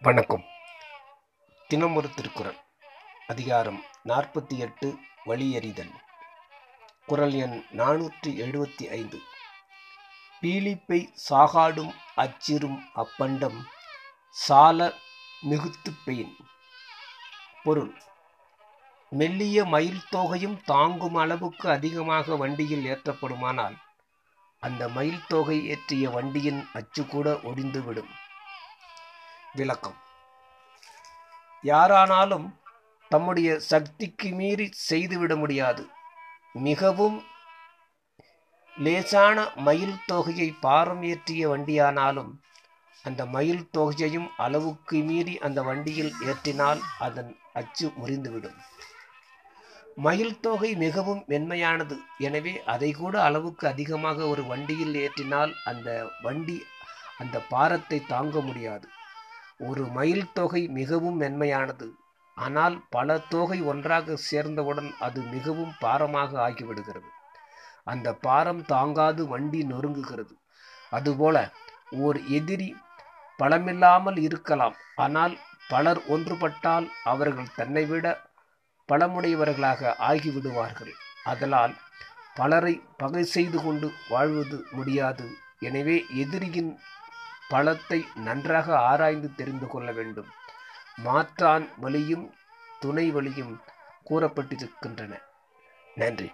வணக்கம். தினமொரு திருக்குறள். அதிகாரம் நாற்பத்தி எட்டு வழியறிதல். குரல் எண் நானூற்றி எழுபத்தி ஐந்து. பீலிப்பை சாகாடும் அச்சிறும் அப்பண்டம் சால மிகுத்து பெயின். பொருள் மெல்லிய மயில் தோகையும் தாங்கும் அளவுக்கு அதிகமாக வண்டியில் ஏற்றப்படுமானால் அந்த மயில் தோகை ஏற்றிய வண்டியின் அச்சு கூட ஒடிந்துவிடும். விளக்கம். யாரானாலும் தம்முடைய சக்திக்கு மீறி செய்துவிட முடியாது. மிகவும் லேசான மயில் தொகையை பாரம் ஏற்றிய வண்டியானாலும் அந்த மயில் தொகையையும் அளவுக்கு மீறி அந்த வண்டியில் ஏற்றினால் அதன் அச்சு முறிந்துவிடும். மயில் தொகை மிகவும் மென்மையானது. எனவே அதை கூட அளவுக்கு அதிகமாக ஒரு வண்டியில் ஏற்றினால் அந்த வண்டி அந்த பாரத்தை தாங்க முடியாது. ஒரு மயில் தொகை மிகவும் மென்மையானது. ஆனால் பல தொகை ஒன்றாக சேர்ந்தவுடன் அது மிகவும் பாரமாக ஆகிவிடுகிறது. அந்த பாரம் தாங்காது வண்டி நொறுங்குகிறது. அதுபோல ஓர் எதிரி பலமில்லாமல் இருக்கலாம். ஆனால் பலர் ஒன்றுபட்டால் அவர்கள் தன்னை விட பணமுடையவர்களாக ஆகிவிடுவார்கள். அதனால் பலரை பகை செய்து கொண்டு வாழ்வது முடியாது. எனவே எதிரியின் பலத்தை நன்றாக ஆராய்ந்து தெரிந்து கொள்ள வேண்டும். மாற்றான் வழியும் துணை வழியும் கூறப்பட்டிருக்கின்றன. நன்றி.